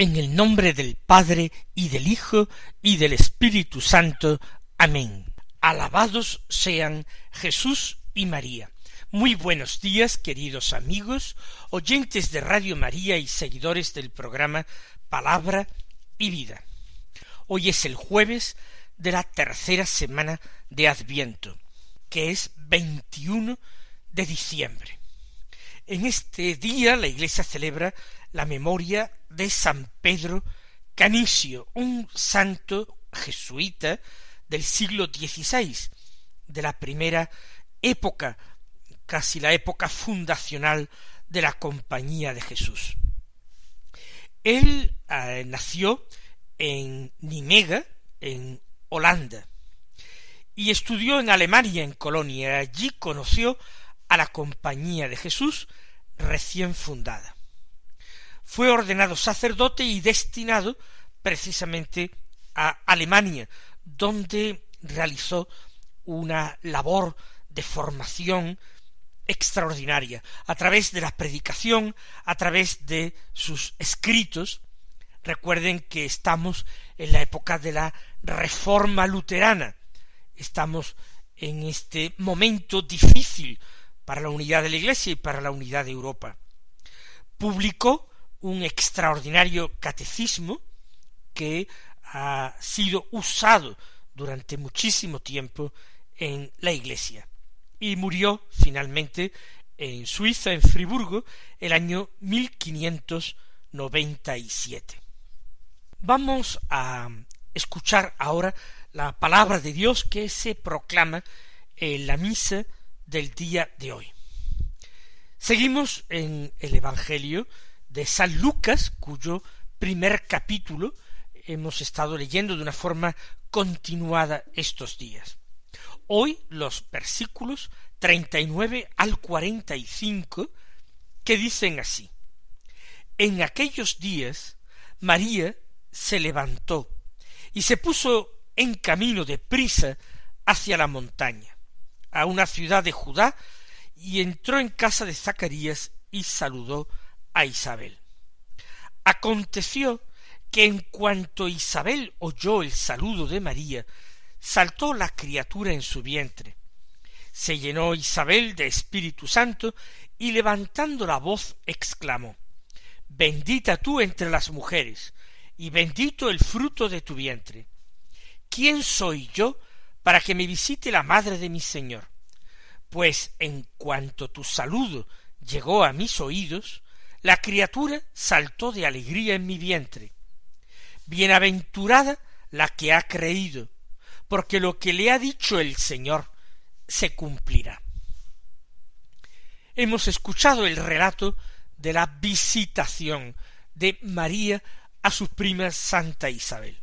En el nombre del Padre y del Hijo y del Espíritu Santo. Amén. Alabados sean Jesús y María. Muy buenos días, queridos amigos, oyentes de Radio María y seguidores del programa Palabra y Vida. Hoy es el jueves de la tercera semana de Adviento, que es 21 de diciembre. En este día la Iglesia celebra la memoria de San Pedro Canicio, un santo jesuita del siglo XVI, de la primera época, casi la época fundacional de la Compañía de Jesús. Él eh, nació en Nimega, en Holanda, y estudió en Alemania, en Colonia. Allí conoció a la Compañía de Jesús recién fundada fue ordenado sacerdote y destinado precisamente a Alemania, donde realizó una labor de formación extraordinaria, a través de la predicación, a través de sus escritos. Recuerden que estamos en la época de la reforma luterana, estamos en este momento difícil para la unidad de la Iglesia y para la unidad de Europa. Publicó un extraordinario catecismo que ha sido usado durante muchísimo tiempo en la Iglesia y murió finalmente en Suiza, en Friburgo, el año 1597. Vamos a escuchar ahora la palabra de Dios que se proclama en la misa del día de hoy. Seguimos en el Evangelio de San Lucas, cuyo primer capítulo hemos estado leyendo de una forma continuada estos días. Hoy los versículos treinta y nueve al cuarenta y cinco que dicen así En aquellos días María se levantó y se puso en camino de prisa hacia la montaña, a una ciudad de Judá, y entró en casa de Zacarías y saludó a Isabel. Aconteció que en cuanto Isabel oyó el saludo de María, saltó la criatura en su vientre. Se llenó Isabel de Espíritu Santo y levantando la voz exclamó Bendita tú entre las mujeres, y bendito el fruto de tu vientre. ¿Quién soy yo para que me visite la madre de mi Señor? Pues en cuanto tu saludo llegó a mis oídos, la criatura saltó de alegría en mi vientre. Bienaventurada la que ha creído, porque lo que le ha dicho el Señor se cumplirá. Hemos escuchado el relato de la visitación de María a su prima Santa Isabel.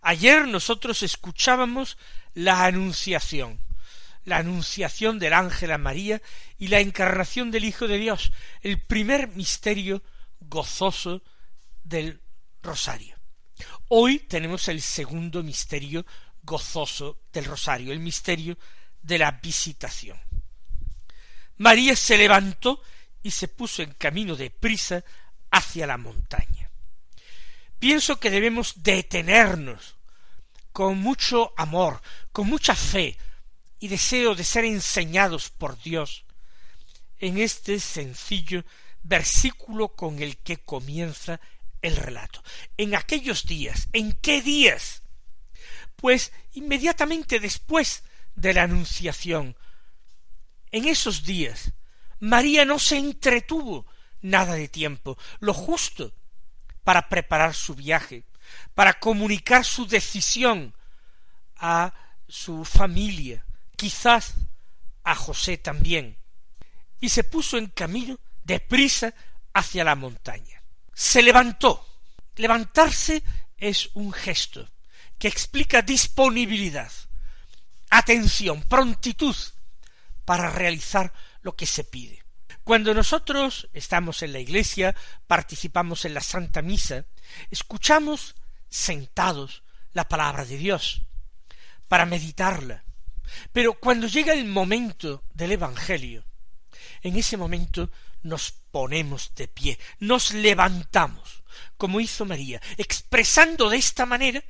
Ayer nosotros escuchábamos la anunciación, la anunciación del ángel a María y la encarnación del Hijo de Dios, el primer misterio gozoso del rosario. Hoy tenemos el segundo misterio gozoso del rosario, el misterio de la visitación. María se levantó y se puso en camino de prisa hacia la montaña. Pienso que debemos detenernos con mucho amor, con mucha fe, y deseo de ser enseñados por Dios en este sencillo versículo con el que comienza el relato. En aquellos días, ¿en qué días? Pues inmediatamente después de la Anunciación. En esos días, María no se entretuvo nada de tiempo, lo justo para preparar su viaje, para comunicar su decisión a su familia, quizás a José también, y se puso en camino deprisa hacia la montaña. Se levantó. Levantarse es un gesto que explica disponibilidad, atención, prontitud para realizar lo que se pide. Cuando nosotros estamos en la iglesia, participamos en la Santa Misa, escuchamos sentados la palabra de Dios para meditarla. Pero cuando llega el momento del Evangelio, en ese momento nos ponemos de pie, nos levantamos, como hizo María, expresando de esta manera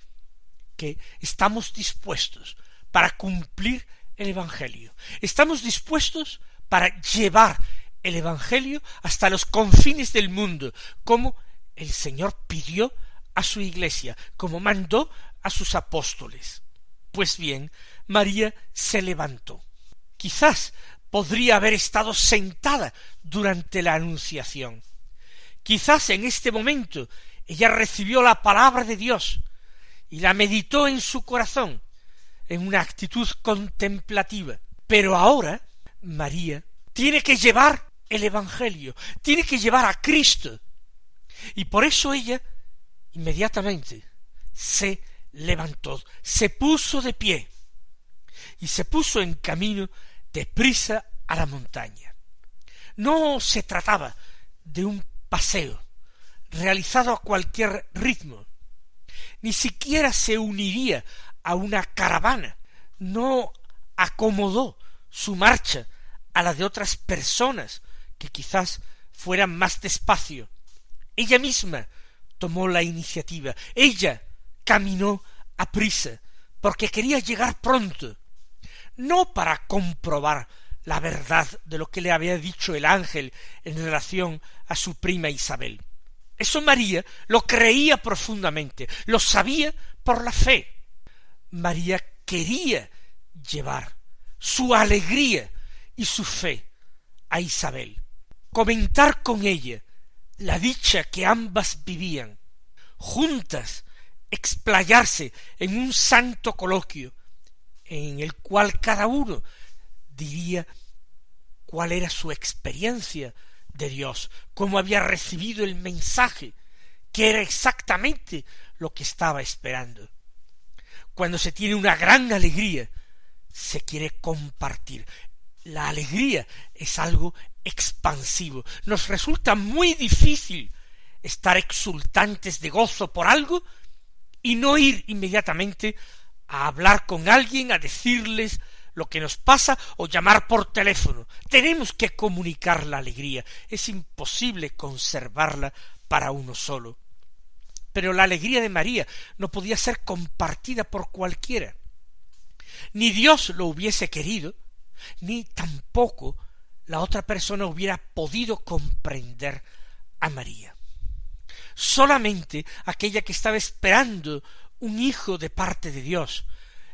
que estamos dispuestos para cumplir el Evangelio. Estamos dispuestos para llevar el Evangelio hasta los confines del mundo, como el Señor pidió a su iglesia, como mandó a sus apóstoles. Pues bien, María se levantó. Quizás podría haber estado sentada durante la anunciación. Quizás en este momento ella recibió la palabra de Dios y la meditó en su corazón en una actitud contemplativa. Pero ahora María tiene que llevar el Evangelio, tiene que llevar a Cristo. Y por eso ella inmediatamente se levantó, se puso de pie y se puso en camino deprisa a la montaña. No se trataba de un paseo realizado a cualquier ritmo, ni siquiera se uniría a una caravana, no acomodó su marcha a la de otras personas que quizás fueran más despacio. Ella misma tomó la iniciativa, ella caminó a prisa, porque quería llegar pronto, no para comprobar la verdad de lo que le había dicho el ángel en relación a su prima Isabel. Eso María lo creía profundamente, lo sabía por la fe. María quería llevar su alegría y su fe a Isabel, comentar con ella la dicha que ambas vivían, juntas explayarse en un santo coloquio, en el cual cada uno diría cuál era su experiencia de Dios, cómo había recibido el mensaje, que era exactamente lo que estaba esperando. Cuando se tiene una gran alegría, se quiere compartir. La alegría es algo expansivo. Nos resulta muy difícil estar exultantes de gozo por algo y no ir inmediatamente a hablar con alguien, a decirles lo que nos pasa o llamar por teléfono. Tenemos que comunicar la alegría. Es imposible conservarla para uno solo. Pero la alegría de María no podía ser compartida por cualquiera. Ni Dios lo hubiese querido, ni tampoco la otra persona hubiera podido comprender a María. Solamente aquella que estaba esperando un hijo de parte de Dios,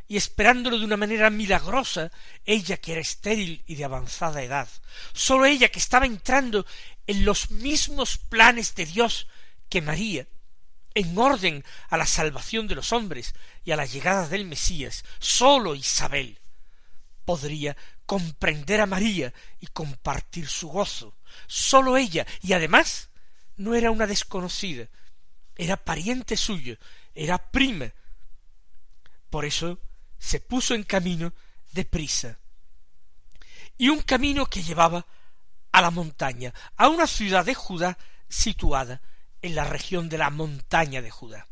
y esperándolo de una manera milagrosa, ella que era estéril y de avanzada edad, sólo ella que estaba entrando en los mismos planes de Dios que María, en orden a la salvación de los hombres y a la llegada del Mesías, sólo Isabel podría comprender a María y compartir su gozo. Sólo ella, y además no era una desconocida, era pariente suyo, era prima. Por eso se puso en camino de prisa. Y un camino que llevaba a la montaña, a una ciudad de Judá situada en la región de la montaña de Judá.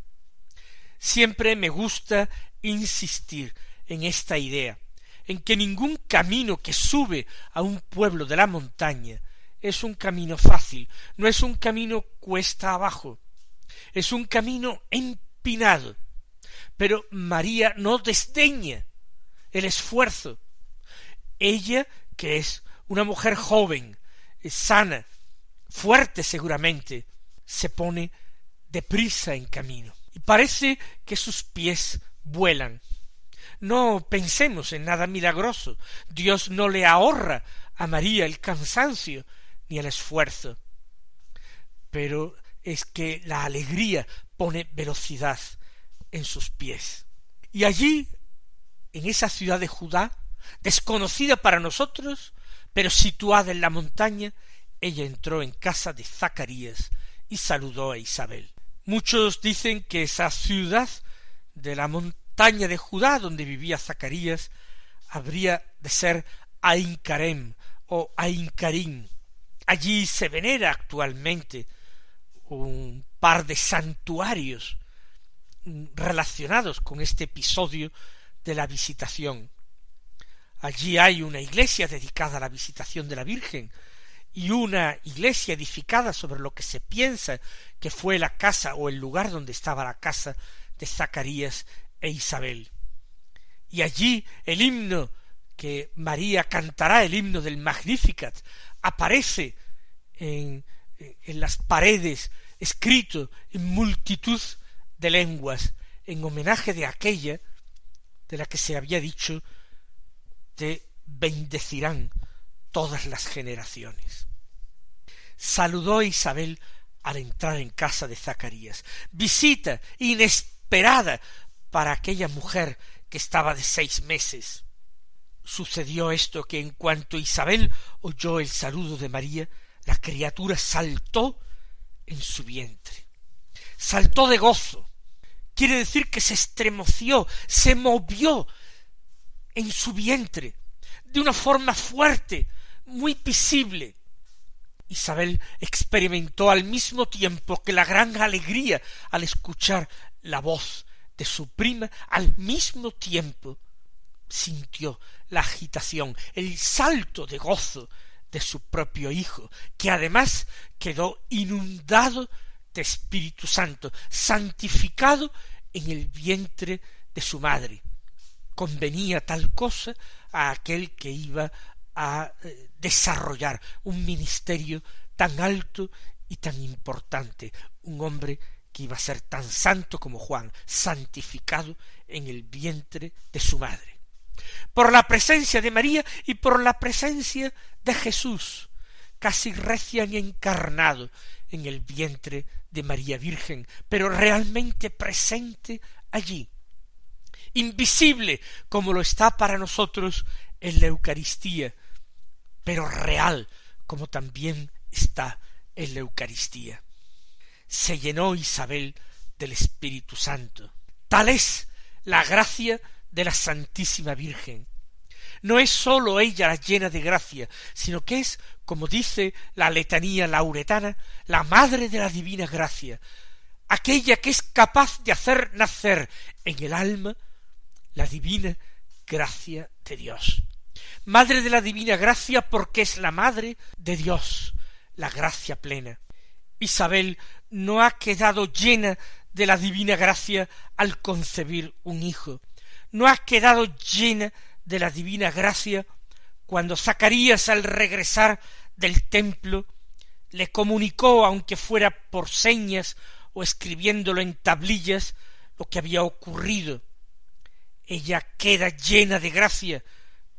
Siempre me gusta insistir en esta idea, en que ningún camino que sube a un pueblo de la montaña es un camino fácil, no es un camino cuesta abajo, es un camino pero María no desdeña el esfuerzo. Ella, que es una mujer joven, sana, fuerte seguramente, se pone deprisa en camino. Y parece que sus pies vuelan. No pensemos en nada milagroso. Dios no le ahorra a María el cansancio ni el esfuerzo. Pero es que la alegría pone velocidad en sus pies. Y allí, en esa ciudad de Judá, desconocida para nosotros, pero situada en la montaña, ella entró en casa de Zacarías y saludó a Isabel. Muchos dicen que esa ciudad de la montaña de Judá donde vivía Zacarías habría de ser Aincarem o Aincarim. Allí se venera actualmente un par de santuarios relacionados con este episodio de la visitación. Allí hay una iglesia dedicada a la visitación de la Virgen y una iglesia edificada sobre lo que se piensa que fue la casa o el lugar donde estaba la casa de Zacarías e Isabel. Y allí el himno que María cantará, el himno del Magnificat, aparece en, en las paredes, escrito en multitud de lenguas, en homenaje de aquella de la que se había dicho te bendecirán todas las generaciones. Saludó Isabel al entrar en casa de Zacarías. Visita inesperada para aquella mujer que estaba de seis meses. Sucedió esto que en cuanto Isabel oyó el saludo de María, la criatura saltó en su vientre. Saltó de gozo. Quiere decir que se estremoció, se movió en su vientre, de una forma fuerte, muy visible. Isabel experimentó al mismo tiempo que la gran alegría al escuchar la voz de su prima, al mismo tiempo sintió la agitación, el salto de gozo de su propio hijo, que además quedó inundado de Espíritu Santo, santificado en el vientre de su madre. Convenía tal cosa a aquel que iba a eh, desarrollar un ministerio tan alto y tan importante, un hombre que iba a ser tan santo como Juan, santificado en el vientre de su madre. Por la presencia de María y por la presencia de Jesús, casi recién encarnado en el vientre de María Virgen, pero realmente presente allí, invisible como lo está para nosotros en la Eucaristía, pero real como también está en la Eucaristía. Se llenó Isabel del Espíritu Santo. Tal es la gracia de la Santísima Virgen. No es sólo ella la llena de gracia, sino que es, como dice la letanía lauretana, la madre de la divina gracia, aquella que es capaz de hacer nacer en el alma la divina gracia de Dios. Madre de la Divina Gracia porque es la Madre de Dios, la gracia plena. Isabel no ha quedado llena de la Divina Gracia al concebir un hijo, no ha quedado llena de la Divina Gracia cuando Zacarías al regresar del templo le comunicó, aunque fuera por señas o escribiéndolo en tablillas, lo que había ocurrido. Ella queda llena de gracia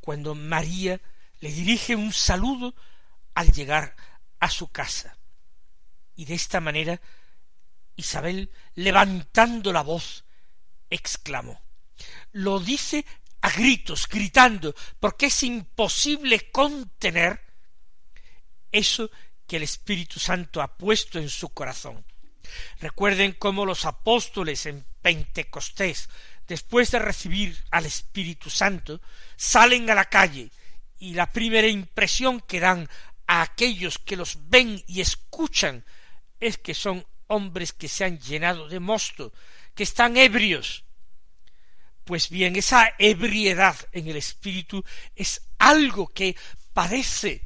cuando María le dirige un saludo al llegar a su casa. Y de esta manera Isabel, levantando la voz, exclamó. Lo dice a gritos, gritando, porque es imposible contener eso que el Espíritu Santo ha puesto en su corazón. Recuerden cómo los apóstoles en Pentecostés después de recibir al Espíritu Santo, salen a la calle y la primera impresión que dan a aquellos que los ven y escuchan es que son hombres que se han llenado de mosto, que están ebrios. Pues bien, esa ebriedad en el espíritu es algo que padece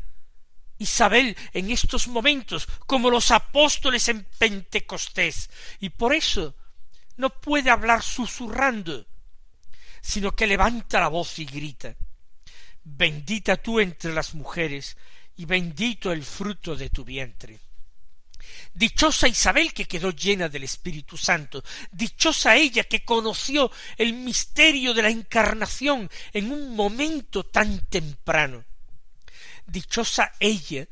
Isabel en estos momentos, como los apóstoles en Pentecostés, y por eso no puede hablar susurrando, sino que levanta la voz y grita Bendita tú entre las mujeres, y bendito el fruto de tu vientre. Dichosa Isabel que quedó llena del Espíritu Santo, dichosa ella que conoció el misterio de la encarnación en un momento tan temprano. Dichosa ella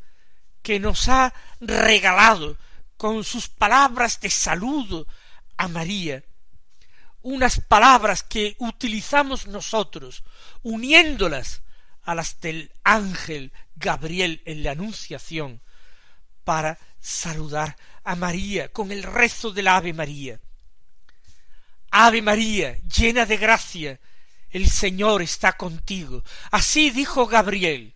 que nos ha regalado con sus palabras de saludo a María, unas palabras que utilizamos nosotros, uniéndolas a las del ángel Gabriel en la Anunciación, para saludar a María con el rezo del Ave María. Ave María, llena de gracia, el Señor está contigo. Así dijo Gabriel.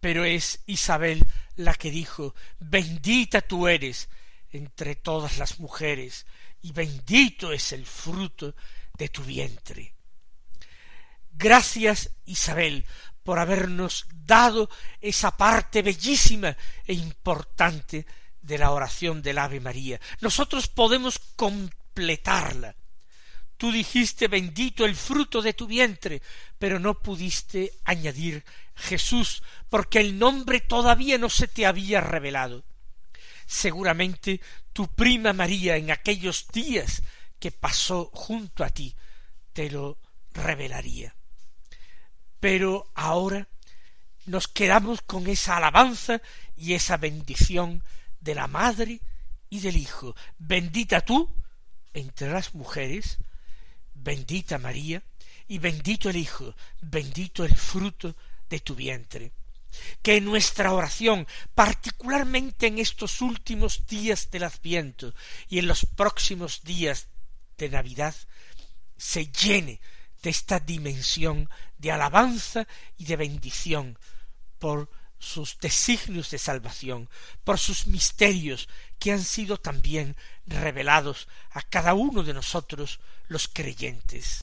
Pero es Isabel la que dijo, bendita tú eres entre todas las mujeres, y bendito es el fruto de tu vientre. Gracias, Isabel, por habernos dado esa parte bellísima e importante de la oración del Ave María. Nosotros podemos completarla. Tú dijiste bendito el fruto de tu vientre, pero no pudiste añadir Jesús, porque el nombre todavía no se te había revelado. Seguramente tu prima María en aquellos días que pasó junto a ti te lo revelaría. Pero ahora nos quedamos con esa alabanza y esa bendición de la Madre y del Hijo. Bendita tú entre las mujeres, bendita María, y bendito el Hijo, bendito el fruto de tu vientre. Que nuestra oración, particularmente en estos últimos días del Adviento y en los próximos días de Navidad, se llene de esta dimensión de alabanza y de bendición por sus designios de salvación, por sus misterios que han sido también revelados a cada uno de nosotros los creyentes.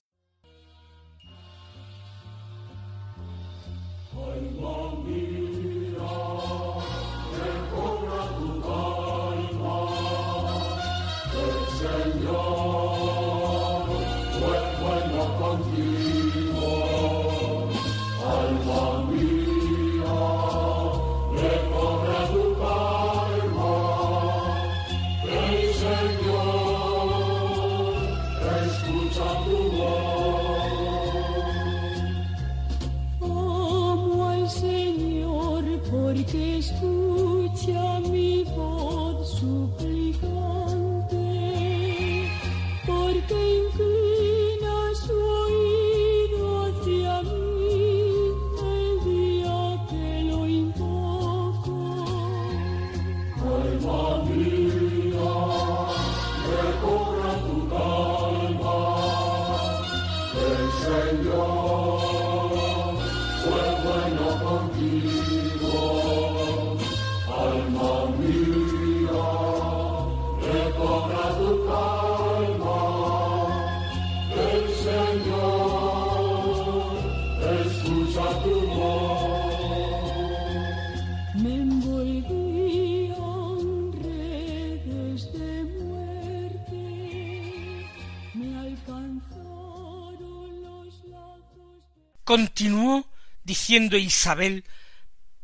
Continuó diciendo Isabel,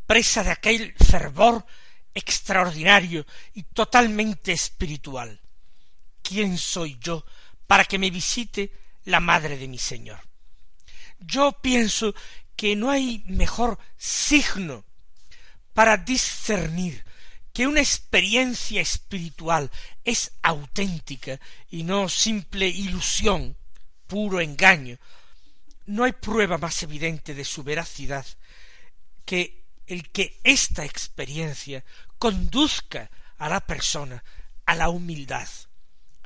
presa de aquel fervor extraordinario y totalmente espiritual. ¿Quién soy yo para que me visite la madre de mi Señor? Yo pienso que no hay mejor signo para discernir que una experiencia espiritual es auténtica y no simple ilusión, puro engaño, no hay prueba más evidente de su veracidad que el que esta experiencia conduzca a la persona a la humildad,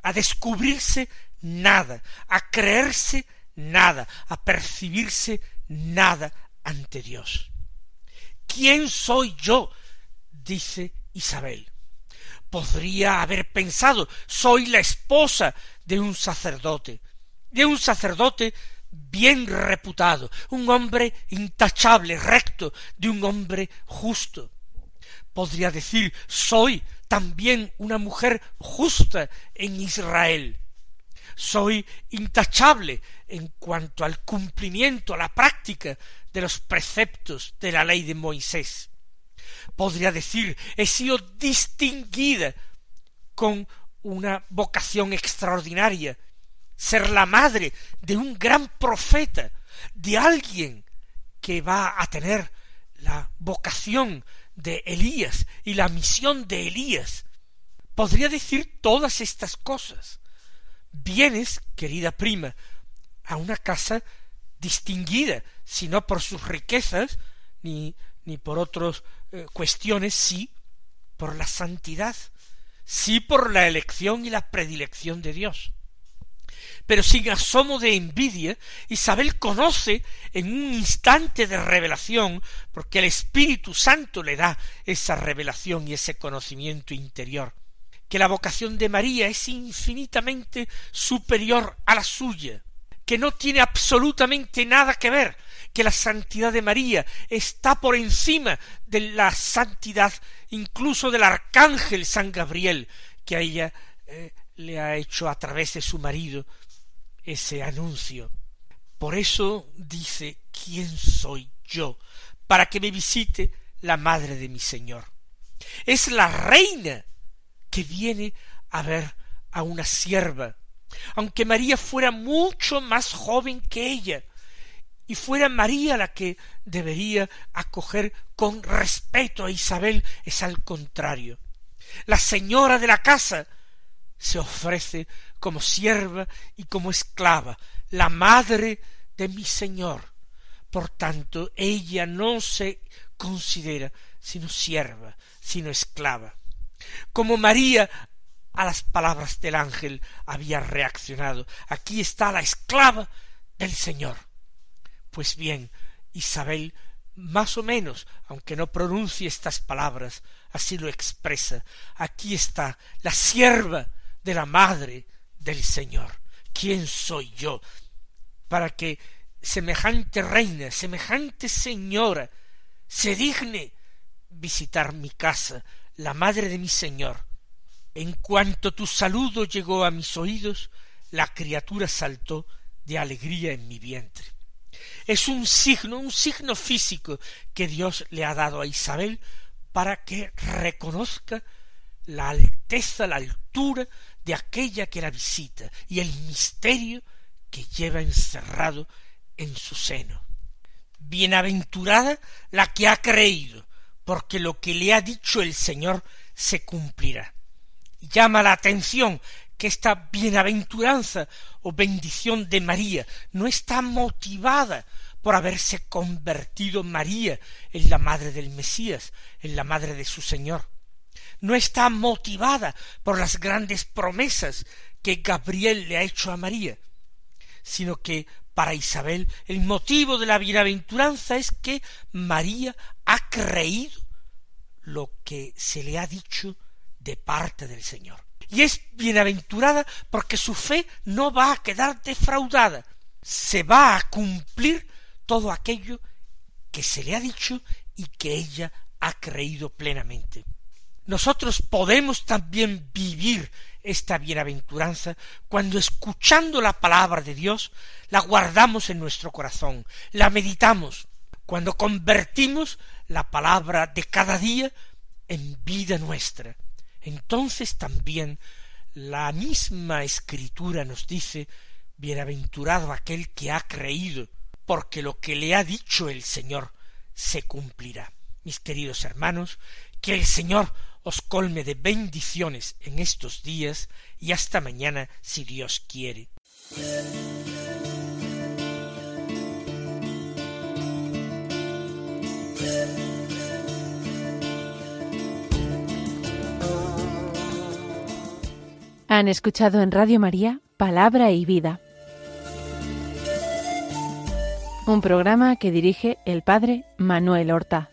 a descubrirse nada, a creerse nada, a percibirse nada ante Dios. ¿Quién soy yo? dice Isabel. Podría haber pensado, soy la esposa de un sacerdote, de un sacerdote bien reputado, un hombre intachable, recto, de un hombre justo. Podría decir, soy también una mujer justa en Israel. Soy intachable en cuanto al cumplimiento, a la práctica de los preceptos de la ley de Moisés. Podría decir, he sido distinguida con una vocación extraordinaria, ser la madre de un gran profeta, de alguien que va a tener la vocación de Elías y la misión de Elías. Podría decir todas estas cosas. Vienes, querida prima, a una casa distinguida, si no por sus riquezas, ni, ni por otras eh, cuestiones, sí por la santidad, sí por la elección y la predilección de Dios. Pero sin asomo de envidia, Isabel conoce en un instante de revelación, porque el Espíritu Santo le da esa revelación y ese conocimiento interior, que la vocación de María es infinitamente superior a la suya, que no tiene absolutamente nada que ver, que la santidad de María está por encima de la santidad incluso del arcángel San Gabriel, que a ella eh, le ha hecho a través de su marido ese anuncio. Por eso dice, ¿quién soy yo para que me visite la madre de mi Señor? Es la reina que viene a ver a una sierva, aunque María fuera mucho más joven que ella, y fuera María la que debería acoger con respeto a Isabel, es al contrario. La señora de la casa se ofrece como sierva y como esclava, la madre de mi Señor. Por tanto, ella no se considera sino sierva, sino esclava. Como María a las palabras del ángel había reaccionado. Aquí está la esclava del Señor. Pues bien, Isabel más o menos, aunque no pronuncie estas palabras, así lo expresa. Aquí está la sierva de la madre del Señor. ¿Quién soy yo para que semejante reina, semejante señora, se digne visitar mi casa, la madre de mi Señor? En cuanto tu saludo llegó a mis oídos, la criatura saltó de alegría en mi vientre. Es un signo, un signo físico que Dios le ha dado a Isabel para que reconozca la alteza, la altura de aquella que la visita y el misterio que lleva encerrado en su seno. Bienaventurada la que ha creído, porque lo que le ha dicho el Señor se cumplirá. Llama la atención que esta bienaventuranza o bendición de María no está motivada por haberse convertido María en la madre del Mesías, en la madre de su Señor no está motivada por las grandes promesas que Gabriel le ha hecho a María, sino que para Isabel el motivo de la bienaventuranza es que María ha creído lo que se le ha dicho de parte del Señor. Y es bienaventurada porque su fe no va a quedar defraudada, se va a cumplir todo aquello que se le ha dicho y que ella ha creído plenamente nosotros podemos también vivir esta bienaventuranza cuando escuchando la palabra de Dios la guardamos en nuestro corazón, la meditamos, cuando convertimos la palabra de cada día en vida nuestra. Entonces también la misma escritura nos dice Bienaventurado aquel que ha creído, porque lo que le ha dicho el Señor se cumplirá. Mis queridos hermanos, que el Señor os colme de bendiciones en estos días y hasta mañana si Dios quiere. Han escuchado en Radio María Palabra y Vida, un programa que dirige el Padre Manuel Horta.